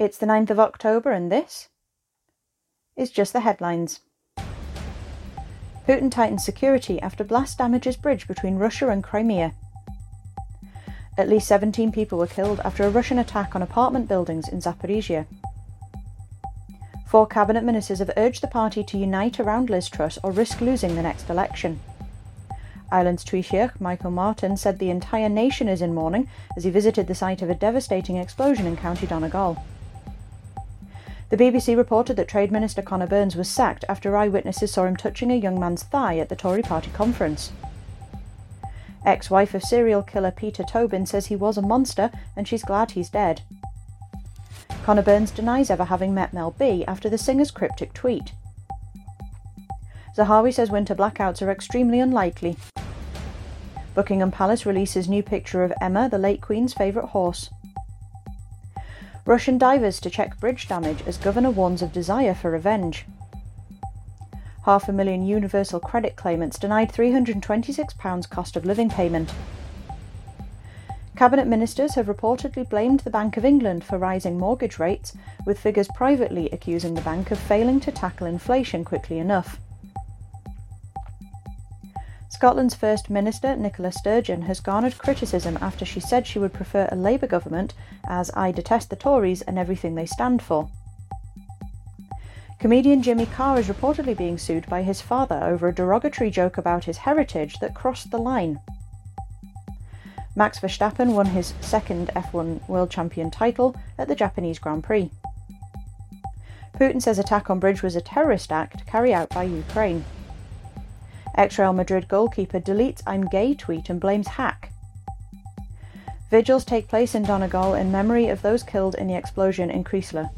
It's the 9th of October, and this is just the headlines. Putin tightens security after blast damages bridge between Russia and Crimea. At least 17 people were killed after a Russian attack on apartment buildings in Zaporizhia. Four cabinet ministers have urged the party to unite around Liz Truss or risk losing the next election. Ireland's Taoiseach, Michael Martin, said the entire nation is in mourning as he visited the site of a devastating explosion in County Donegal. The BBC reported that Trade Minister Conor Burns was sacked after eyewitnesses saw him touching a young man's thigh at the Tory party conference. Ex wife of serial killer Peter Tobin says he was a monster and she's glad he's dead. Conor Burns denies ever having met Mel B after the singer's cryptic tweet. Zahawi says winter blackouts are extremely unlikely. Buckingham Palace releases new picture of Emma, the late Queen's favourite horse. Russian divers to check bridge damage as governor warns of desire for revenge. Half a million universal credit claimants denied £326 cost of living payment. Cabinet ministers have reportedly blamed the Bank of England for rising mortgage rates, with figures privately accusing the bank of failing to tackle inflation quickly enough. Scotland's First Minister, Nicola Sturgeon, has garnered criticism after she said she would prefer a Labour government, as I detest the Tories and everything they stand for. Comedian Jimmy Carr is reportedly being sued by his father over a derogatory joke about his heritage that crossed the line. Max Verstappen won his second F1 World Champion title at the Japanese Grand Prix. Putin says attack on bridge was a terrorist act carried out by Ukraine. Ex Real Madrid goalkeeper deletes I'm gay tweet and blames hack. Vigils take place in Donegal in memory of those killed in the explosion in Creeslough.